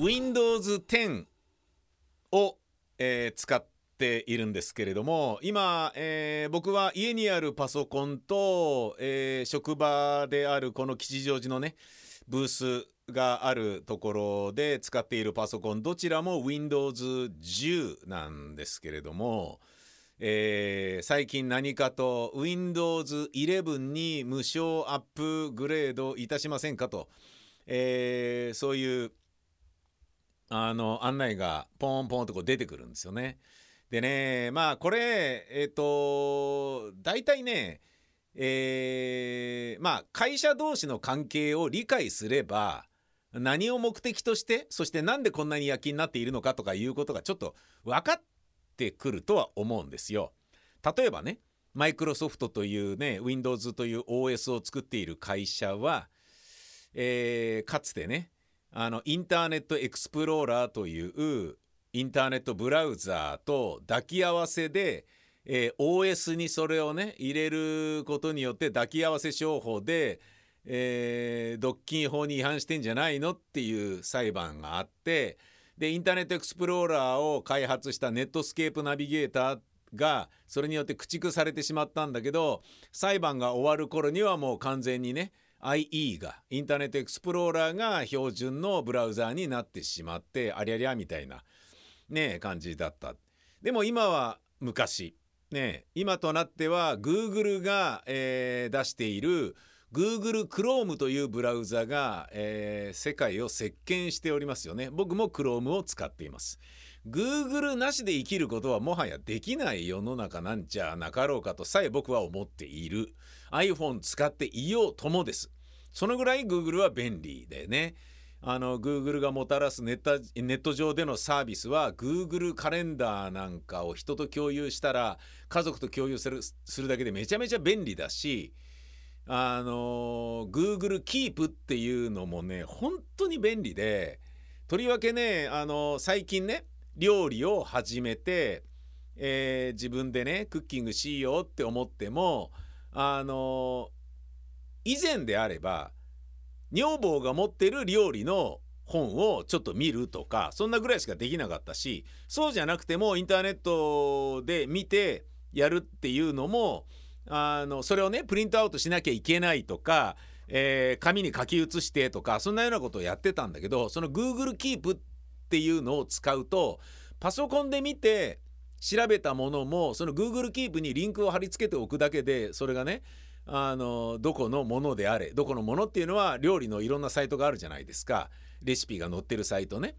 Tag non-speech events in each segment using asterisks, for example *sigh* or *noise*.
Windows 10を、えー、使っているんですけれども今、えー、僕は家にあるパソコンと、えー、職場であるこの吉祥寺のねブースがあるところで使っているパソコンどちらも Windows 10なんですけれども、えー、最近何かと Windows 11に無償アップグレードいたしませんかと、えー、そういうあの案内がポンポンとこう出てくるんですよね。でねまあこれえっ、ー、と大体ねえー、まあ会社同士の関係を理解すれば何を目的としてそして何でこんなに躍起になっているのかとかいうことがちょっと分かってくるとは思うんですよ。例えばねマイクロソフトというね Windows という OS を作っている会社は、えー、かつてねあのインターネットエクスプローラーというインターネットブラウザーと抱き合わせで、えー、OS にそれをね入れることによって抱き合わせ商法で、えー、独禁法に違反してんじゃないのっていう裁判があってでインターネットエクスプローラーを開発したネットスケープナビゲーターがそれによって駆逐されてしまったんだけど裁判が終わる頃にはもう完全にね IE がインターネットエクスプローラーが標準のブラウザーになってしまってありゃりゃみたいなね感じだった。でも今は昔。ね今となっては Google が、えー、出している Google Chrome というブラウザが、えー、世界を席巻しておりますよね。僕も Chrome を使っています。Google なしで生きることはもはやできない世の中なんじゃなかろうかとさえ僕は思っている。iPhone 使っていようともです。そのぐらい Google は便利でね。あの Google がもたらすネット上でのサービスは Google カレンダーなんかを人と共有したら家族と共有するするだけでめちゃめちゃ便利だしあの Google Keep っていうのもね本当に便利でとりわけねあの最近ね料理を始めて、えー、自分でねクッキングしようって思ってもあの以前であれば女房が持ってる料理の本をちょっと見るとかそんなぐらいしかできなかったしそうじゃなくてもインターネットで見てやるっていうのもあのそれをねプリントアウトしなきゃいけないとか、えー、紙に書き写してとかそんなようなことをやってたんだけどその Google Keep っていうのを使うとパソコンで見て調べたものもその Google Keep にリンクを貼り付けておくだけでそれがねあのどこのものであれどこのものっていうのは料理のいろんなサイトがあるじゃないですかレシピが載ってるサイトね。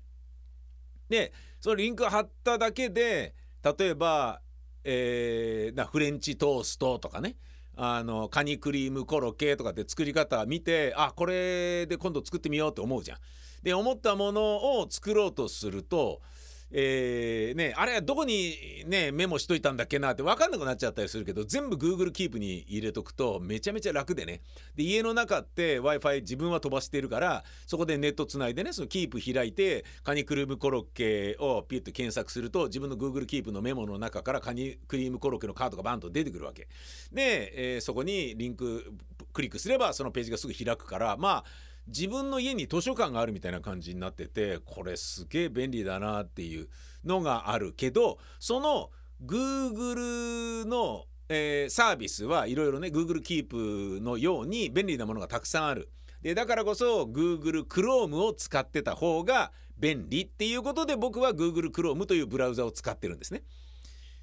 でそのリンク貼っただけで例えば、えー、なフレンチトーストとかねあのカニクリームコロッケとかって作り方見てあこれで今度作ってみようって思うじゃん。で思ったものを作ろうとするとえー、ね、あれどこにねメモしといたんだっけなって分かんなくなっちゃったりするけど全部 Google Keep に入れとくとめちゃめちゃ楽でね。で家の中って w i f i 自分は飛ばしてるからそこでネットつないでねその Keep 開いてカニクリームコロッケをピュッと検索すると自分の Google Keep のメモの中からカニクリームコロッケのカードがバンと出てくるわけ。で、えー、そこにリンククリックすればそのページがすぐ開くからまあ自分の家に図書館があるみたいな感じになっててこれすげえ便利だなっていうのがあるけどその Google の、えー、サービスはいろいろね Google Keep のように便利なものがたくさんある。でだからこそ Google Chrome を使ってた方が便利っていうことで僕は Google Chrome というブラウザを使ってるんですね。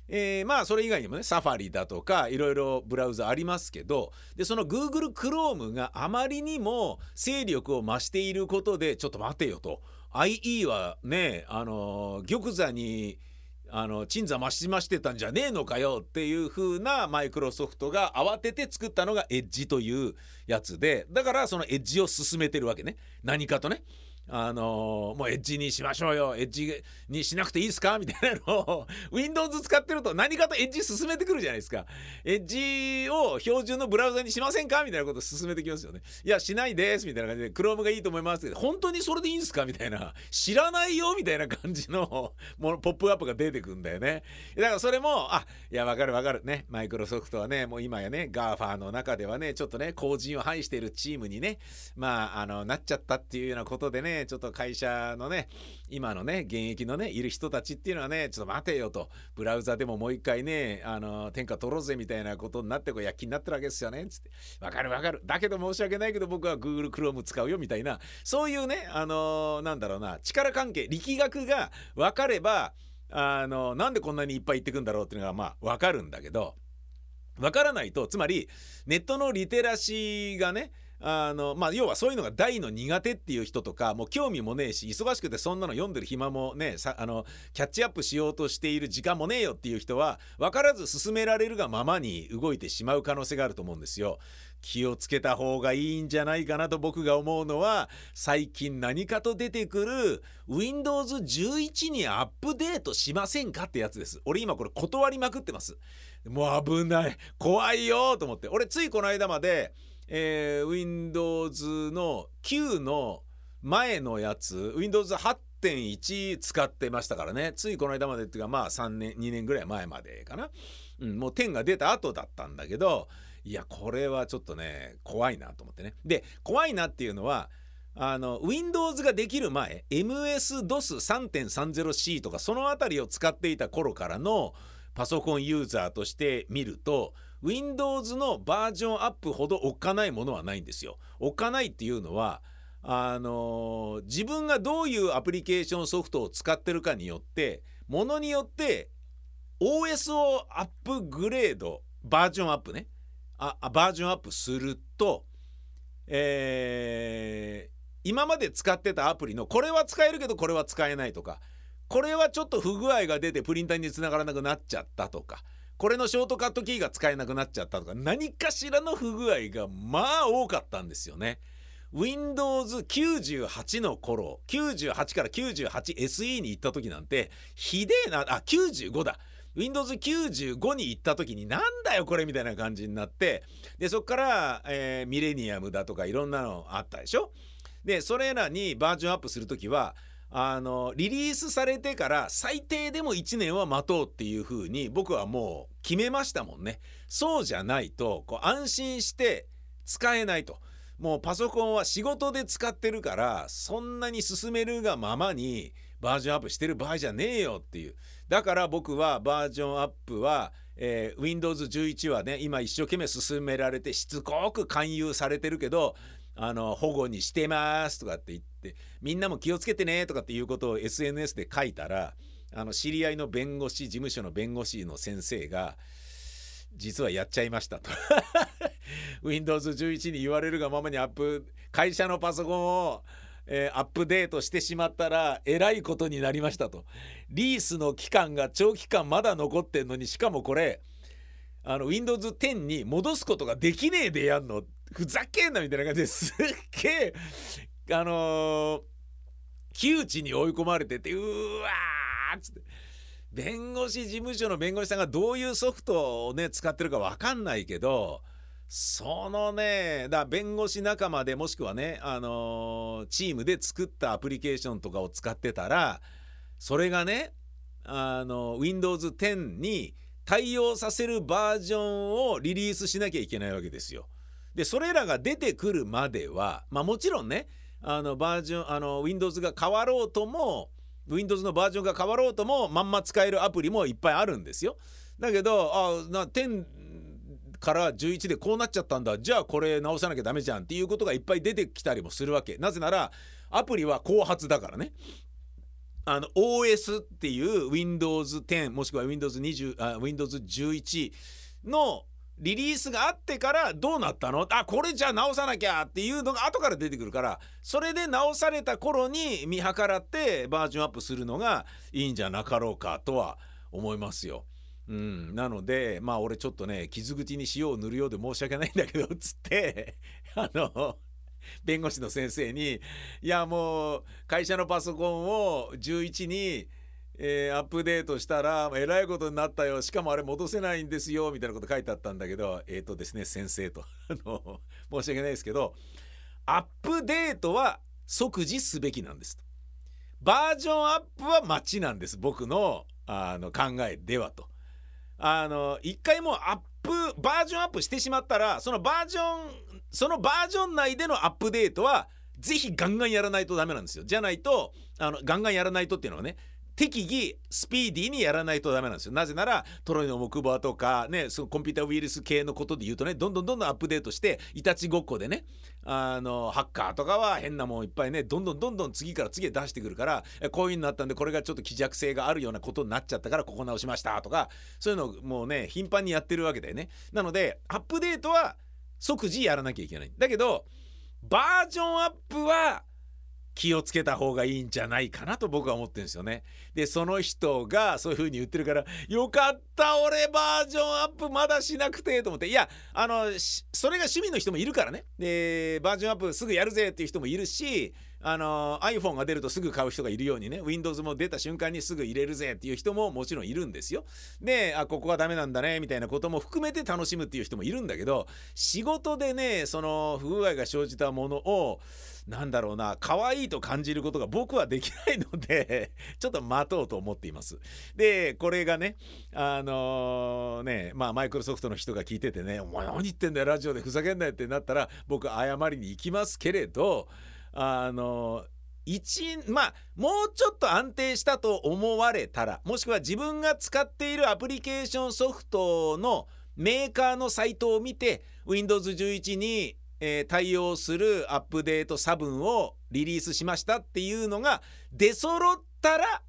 えー、まあそれ以外にもねサファリだとかいろいろブラウザありますけどでその Google Chrome があまりにも勢力を増していることでちょっと待てよと IE はねあの玉座にあの鎮座増し増してたんじゃねえのかよっていう風なマイクロソフトが慌てて作ったのがエッジというやつでだからそのエッジを進めてるわけね何かとね。あのー、もうエッジにしましょうよ。エッジにしなくていいですか？みたいなのを Windows 使ってると何かとエッジ進めてくるじゃないですか。エッジを標準のブラウザにしませんか？みたいなことを進めてきますよね。いやしないです。みたいな感じで Chrome がいいと思いますけど本当にそれでいいんですか？みたいな。知らないよ？みたいな感じのものポップアップが出てくんだよね。だからそれもあいやわかるわかる。ねマイクロソフトはねもう今やね GAFA の中ではねちょっとね後陣を排しているチームにねまああのなっちゃったっていうようなことでねねちょっと会社のね今のね現役のねいる人たちっていうのはねちょっと待てよと。ブラウザでももう一回ねあの天下取ろうぜみたいなことになってこう躍起になってるわけですよね。つって。わかるわかる。だけど申し訳ないけど僕は Google Chrome 使うよみたいな。そういうねあのなんだろうな力関係力学が分かればあのなんでこんなにいっぱい言ってくんだろうっていうのがまあ分かるんだけど分からないとつまりネットのリテラシーがねあのまあ要はそういうのが大の苦手っていう人とかもう興味もねえし忙しくてそんなの読んでる暇もねさあのキャッチアップしようとしている時間もねえよっていう人は分からず進められるがままに動いてしまう可能性があると思うんですよ。気をつけた方がいいんじゃないかなと僕が思うのは最近何かと出てくる Windows 11にアップデートしませんかってやつです。俺今これ断りまくってます。もう危ない怖いよと思って俺ついこの間までえー、Windows の9の前のやつ Windows8.1 使ってましたからね。ついこの間までっていうかまあ3年2年ぐらい前までかな、うん、もう10が出た後だったんだけどいやこれはちょっとね怖いなと思ってね。で怖いなっていうのはあの Windows ができる前 MS-DOS3.30C とかその辺りを使っていた頃からのパソコンユーザーとして見ると Windows のバージョンアップほどおっかないものはないんですよ。おっかないっていうのはあのー、自分がどういうアプリケーションソフトを使ってるかによってものによって OS をアップグレードバージョンアップねあバージョンアップすると、えー、今まで使ってたアプリのこれは使えるけどこれは使えないとかこれはちょっと不具合が出てプリンターにつながらなくなっちゃったとかこれのショートカットキーが使えなくなっちゃったとか何かしらの不具合がまあ多かったんですよね。Windows98 の頃98から 98SE に行った時なんてひでえなあ95だ Windows95 に行った時になんだよこれみたいな感じになってでそっから、えー、ミレニアムだとかいろんなのあったでしょ？でそれらにバージョンアップする時はあのリリースされてから最低でも1年は待とうっていう風に僕はもう決めましたもんね。そうじゃないとこう安心して使えないと。もうパソコンは仕事で使ってるからそんなに進めるがままにバージョンアップしてる場合じゃねえよっていう。だから僕はバージョンアップは、えー、Windows 11はね今一生懸命進められてしつこく勧誘されてるけどあの保護にしてますとかって言ってみんなも気をつけてねとかっていうことを SNS で書いたらあの知り合いの弁護士事務所の弁護士の先生が実はやっちゃいましたと。*laughs* Windows11 に言われるがままにアップ会社のパソコンを、えー、アップデートしてしまったらえらいことになりましたと。リースの期間が長期間まだ残ってんのにしかもこれあの Windows 10に戻すことができねえでやんの。ふざけんなみたいな感じですっげえあのー、窮地に追い込まれててうわーっつって弁護士事務所の弁護士さんがどういうソフトをね使ってるか分かんないけどそのねだ弁護士仲間でもしくはね、あのー、チームで作ったアプリケーションとかを使ってたらそれがねあの Windows 10に対応させるバージョンをリリースしなきゃいけないわけですよ。でそれらが出てくるまではまあもちろんねあのバージョンあの Windows が変わろうとも Windows のバージョンが変わろうともまんま使えるアプリもいっぱいあるんですよ。だけどあな10から11でこうなっちゃったんだ。じゃあこれ直さなきゃダメじゃんっていうことがいっぱい出てきたりもするわけ。なぜならアプリは後発だからね。あの OS っていう Windows 10もしくは Windows20 あ Windows 11のリリースがあってからどうなったの？あこれじゃ直さなきゃっていうのが後から出てくるからそれで直された頃に見計らってバージョンアップするのがいいんじゃなかろうかとは思いますよ。うん、なのでまあ俺ちょっとね傷口に塩を塗るようで申し訳ないんだけどっつって *laughs* あの弁護士の先生にいやもう会社のパソコンを11にえー、アップデートしたらえらいことになったよ。しかもあれ戻せないんですよ。みたいなこと書いてあったんだけどえっ、ー、とですね先生と。*laughs* あの申し訳ないですけどアップデートは即時すべきなんですと。バージョンアップは待ちなんです。僕のあの考えではと。あの一回もアップバージョンアップしてしまったらそのバージョンそのバージョン内でのアップデートはぜひガンガンやらないとダメなんですよ。じゃないとあのガンガンやらないとっていうのはね適宜スピーディーにやらないとダメなんですよ。なぜならトロイの木馬とかねそのコンピュータウイルス系のことで言うとねどんどんどんどんアップデートしていたちごっこでねあのハッカーとかは変なもんいっぱいねどんどんどんどん次から次へ出してくるからこういうのになったんでこれがちょっと希弱性があるようなことになっちゃったからここ直しましたとかそういうのもうね頻繁にやってるわけだよね。なのでアップデートは即時やらなきゃいけない。だけどバージョンアップは気をつけた方がいいんじゃないかなと僕は思ってるんですよね。でその人がそういう風に言ってるからよかった俺バージョンアップまだしなくてと思っていやあのそれが趣味の人もいるからねでバージョンアップすぐやるぜっていう人もいるしあの iPhone が出るとすぐ買う人がいるようにね Windows も出た瞬間にすぐ入れるぜっていう人ももちろんいるんですよ。であここはダメなんだねみたいなことも含めて楽しむっていう人もいるんだけど仕事でねその不具合が生じたものをなんだろうな可愛いと感じることが僕はできないので *laughs* ちょっと待とうと思っていますでこれがねあのー、ねまあマイクロソフトの人が聞いててね「お前何言ってんだよラジオでふざけんなよ」ってなったら僕謝りに行きますけれどあの1まあもうちょっと安定したと思われたらもしくは自分が使っているアプリケーションソフトのメーカーのサイトを見て Windows 11にえー、対応するアップデート差分をリリースしましたっていうのが出揃ったら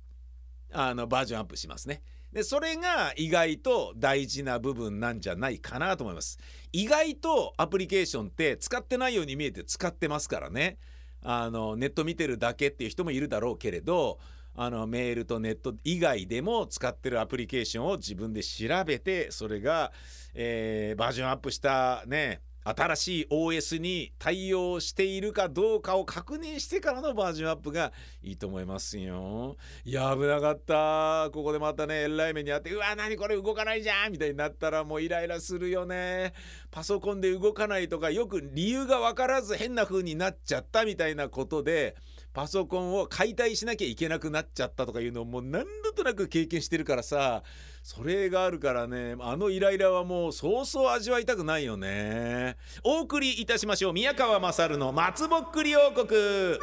あのバージョンアップしますね。でそれが意外と大事な部分なんじゃないかなと思います。意外とアプリケーションって使ってないように見えて使ってますからね。あのネット見てるだけっていう人もいるだろうけれどあのメールとネット以外でも使ってるアプリケーションを自分で調べてそれが、えー、バージョンアップしたね新しい OS に対応しているかどうかを確認してからのバージョンアップがいいと思いますよ。いや危なかったここでまたねえらい目にあってうわ何これ動かないじゃんみたいになったらもうイライラするよね。パソコンで動かないとかよく理由が分からず変な風になっちゃったみたいなことでパソコンを解体しなきゃいけなくなっちゃったとかいうのをもう何度となく経験してるからさそれがあるからねあのイライラはもうそうそう味わいたくないよね。お送りいたしましょう宮川勝の松ぼっくり王国。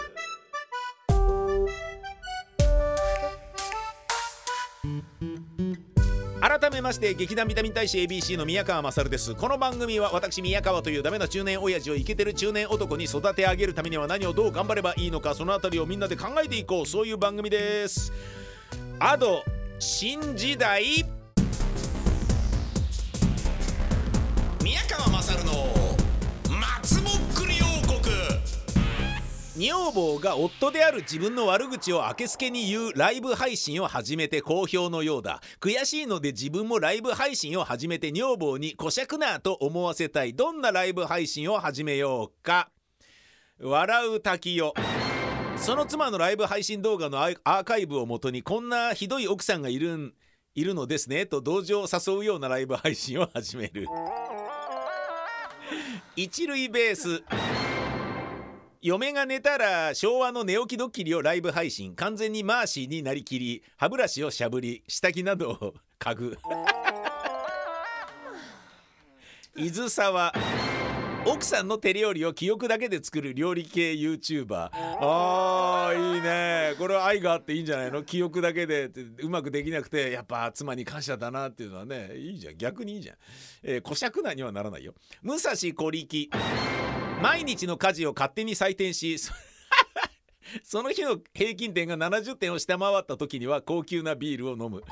改めまして劇団ビタミン大使 ABC の宮川勝です。この番組は私宮川というダメな中年親父をイケてる中年男に育て上げるためには何をどう頑張ればいいのかそのあたりをみんなで考えていこう。そういう番組です。アド新時代。女房が夫である自分の悪口をあけすけに言うライブ配信を始めて好評のようだ。悔しいので自分もライブ配信を始めて女房にこしゃくなと思わせたい。どんなライブ配信を始めようか。笑う滝よ。その妻のライブ配信動画のアーカイブをもとにこんなひどい奥さんがいるんいるのですね。と同情を誘うようなライブ配信を始める。一塁ベース。嫁が寝たら昭和の寝起きドッキリをライブ配信完全にマーシーになりきり歯ブラシをしゃぶり下着などを嗅ぐ。*laughs* 伊豆沢奥さんの手料理を記憶だけで作る料理系 YouTuber あーいいね。これは愛があっていいんじゃないの？記憶だけでうまくできなくてやっぱ妻に感謝だなっていうのはねいいじゃん。逆にいいじゃん、えー、小尺なにはならないよ。武蔵小力毎日の家事を勝手に採点し *laughs* その日の平均点が70点を下回った時には高級なビールを飲む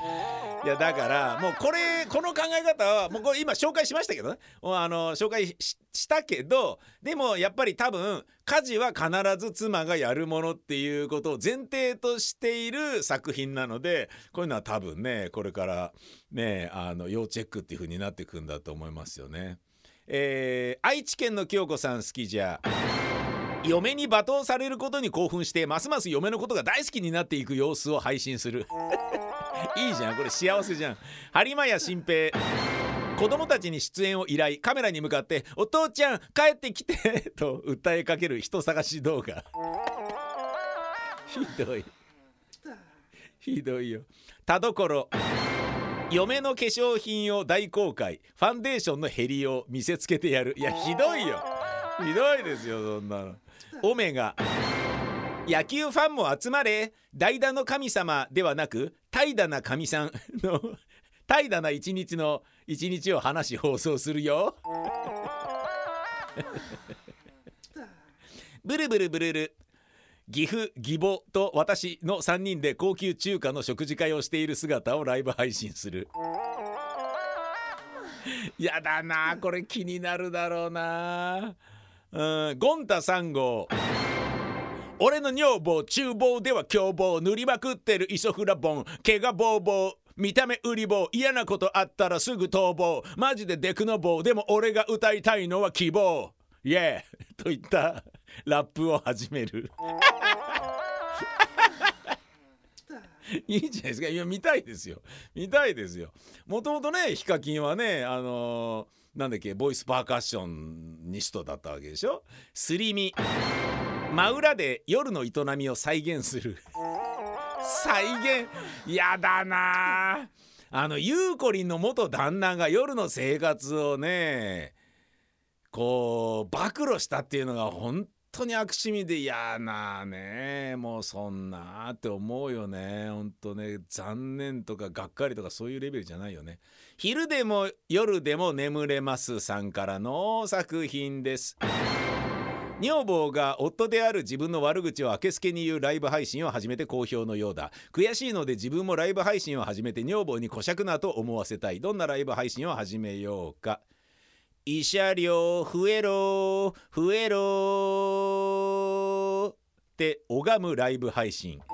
いやだからもうこれこの考え方はもうこれ今紹介しましたけどねあの紹介したけどでもやっぱり多分家事は必ず妻がやるものっていうことを前提としている作品なのでこういうのは多分ねこれからねあの要チェックっていう風になっていくんだと思いますよね。えー、愛知県の京子さん好きじゃ。嫁に罵倒されることに興奮してますます嫁のことが大好きになっていく様子を配信する。いいじゃんこれ幸せじゃん。播磨屋新平。子供たちに出演を依頼カメラに向かって「お父ちゃん帰ってきて」と訴えかける人探し動画。ひどい。ひどいよ。田所。嫁の化粧品を大公開。ファンデーションの減りを見せつけてやる。いやひどいよ。ひどいですよそんなの。オメガ。野球ファンも集まれ。代打の神様ではなく怠惰な神さん。*laughs* の怠惰な一日の一日を話し放送するよ。*laughs* ブルブルブルル岐阜義母と私の3人で高級中華の食事会をしている姿をライブ配信する。やだなこれ気になるだろうな。うんゴンタ3号。俺の女房厨房では凶暴塗りまくってるイソフラボン。毛がボーボー見た目売り棒嫌なことあったらすぐ逃亡。マジでデクノボーでも俺が歌いたいのは希望。イエーといったラップを始める。いいんじゃないですか。いや見たいですよ。見たいですよ。もともとねヒカキンはねあのー、なんだっけボイスパーカッションニストだったわけでしょ。すり身真裏で夜の営みを再現する。再現。やだな。あのゆうこりんの元旦那が夜の生活をねこう暴露したっていうのが本当に悪趣味で嫌なねもうそんなって思うよね。ほんとね残念とかがっかりとかそういうレベルじゃないよね。昼でも夜でも眠れますさんからの作品です。女房が夫である自分の悪口を明けすけに言うライブ配信を始めて好評のようだ。悔しいので自分もライブ配信を始めて女房に小尺なと思わせたい。どんなライブ配信を始めようか。慰謝料増えろ増えろって拝むライブ配信。*laughs*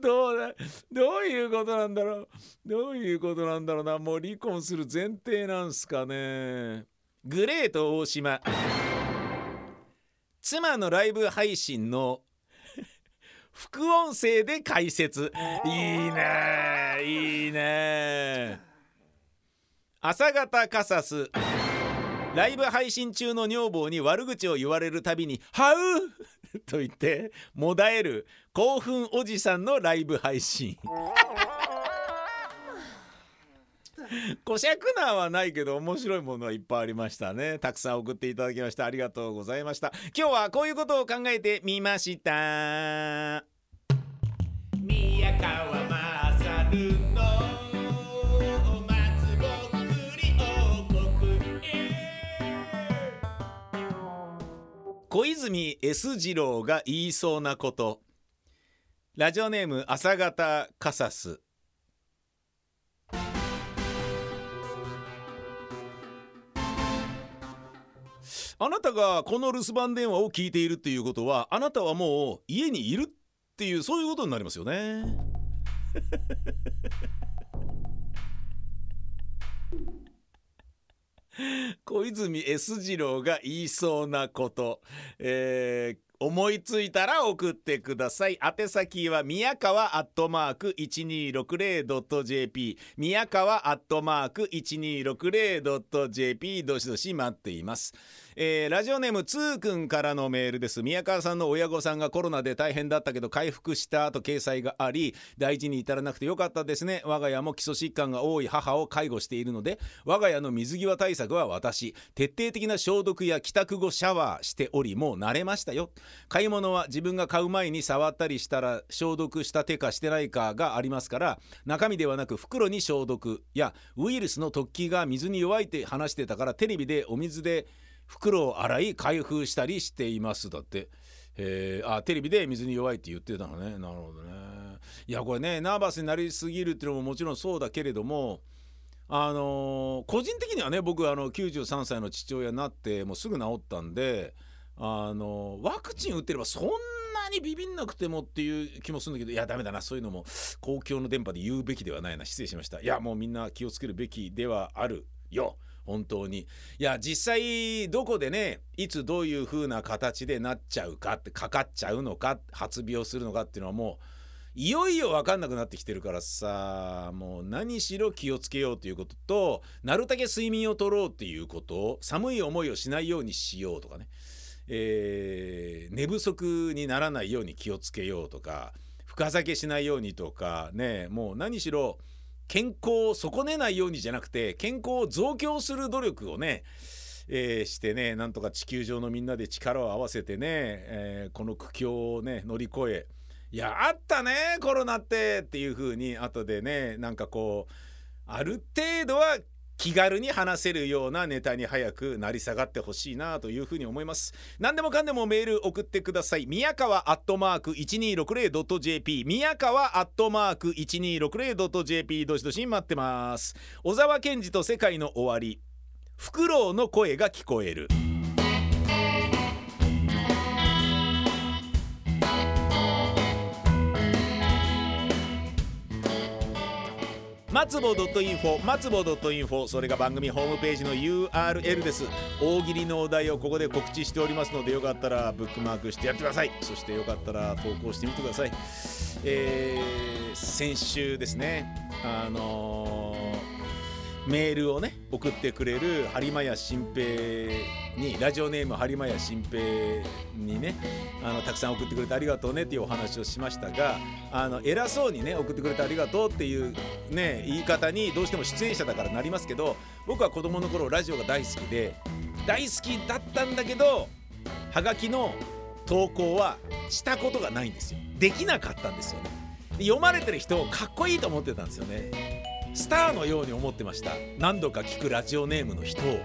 どうだどういうことなんだろうどういうことなんだろうなもう離婚する前提なんすかね。グレート大島。妻のライブ配信の副音声で解説。いいね。いいね。朝方カサス。ライブ配信中の女房に悪口を言われるたびに「はう! *laughs*」と言ってもだえる興奮おじさんのライブ配信 *laughs* *laughs* 古尺なはないけど面白いものはいっぱいありましたね。たくさん送っていただきましたありがとうございました。今日はこういうことを考えてみました。宮川勝の松ぼっくり王国小泉 S 次郎が言いそうなこと。ラジオネーム朝方カサスあなたがこの留守番電話を聞いているっていうことはあなたはもう家にいるっていうそういうことになりますよね。*laughs* 小泉 S 次郎が言いそうなこと、えー、思いついたら送ってください。宛先は宮川アットマーク 1260.jp 宮川アットマーク 1260.jp どしどし待っています。えー、ラジオネームつーくんからのメールです。宮川さんの親御さんがコロナで大変だったけど回復したと掲載があり大事に至らなくてよかったですね。我が家も基礎疾患が多い。母を介護しているので我が家の水際対策は私。徹底的な消毒や帰宅後シャワーしておりもう慣れましたよ。買い物は自分が買う前に触ったりしたら消毒した手かしてないかがありますから中身ではなく袋に消毒やウイルスの突起が水に弱いって話してたからテレビでお水で袋を洗い開封したりしていますだって。えー、あテレビで水に弱いって言ってたのね。なるほどね。いやこれねナーバスになりすぎるっていうのももちろんそうだけれどもあのー、個人的にはね僕あの93歳の父親になってもうすぐ治ったんであの、ワクチン打ってればそんなにビビんなくてもっていう気もするんだけどいやダメだなそういうのも公共の電波で言うべきではないな。失礼しました。いやもうみんな気をつけるべきではあるよ。本当に。いや実際どこでねいつどういう風な形でなっちゃうかってかかっちゃうのか発病するのかっていうのはもういよいよ分かんなくなってきてるからさもう何しろ気をつけようということとなるだけ睡眠をとろうっていうこと寒い思いをしないようにしようとかね、えー、寝不足にならないように気をつけようとか深酒しないようにとかねもう何しろ健康を損ねないようにじゃなくて健康を増強する努力をねえーしてねなんとか地球上のみんなで力を合わせてね、えーこの苦境をね乗り越えいやあったねコロナってっていう風に後でねなんかこうある程度は気軽に話せるようなネタに早く成り下がってほしいなというふうに思います。何でもかんでもメール送ってください。宮川アットマーク 1260.jp 宮川アットマーク 1260.jp どしどし待ってます。小沢健二と世界の終わり。フクロウの声が聞こえる。松ぼ .info 松ぼ .info それが番組ホームページの URL です。大喜利のお題をここで告知しておりますのでよかったらブックマークしてやってください。そしてよかったら投稿してみてください。えー先週ですね。あのーメールをね送ってくれる播磨屋新平にラジオネーム播磨屋新平にねあのたくさん送ってくれてありがとうねっていうお話をしましたがあの偉そうにね送ってくれてありがとうっていうね言い方にどうしても出演者だからなりますけど僕は子供の頃ラジオが大好きで大好きだったんだけどはがきの投稿はしたことがないんですよ。できなかったんですよね。読まれてる人をかっこいいと思ってたんですよね。スターのように思ってました。何度か聞くラジオネームの人を。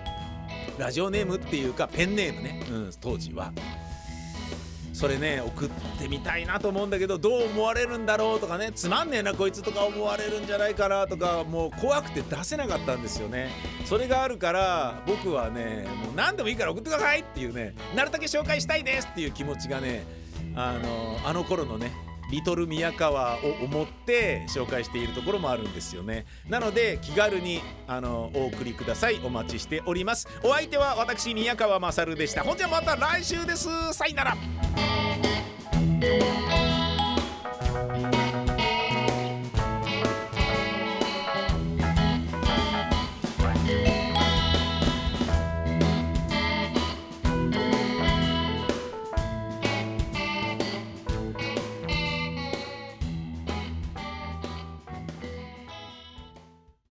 ラジオネームっていうかペンネームね、うん、当時は。それね送ってみたいなと思うんだけどどう思われるんだろうとかね。つまんねえなこいつとか思われるんじゃないかなとかもう怖くて出せなかったんですよね。それがあるから僕はねもう何でもいいから送ってくださいっていうねなるだけ紹介したいですっていう気持ちがねあのあの頃のねリトル宮川を思って紹介しているところもあるんですよね。なので気軽にあのお送りください。お待ちしております。お相手は私宮川勝でした。ほんじゃまた来週です。さよなら。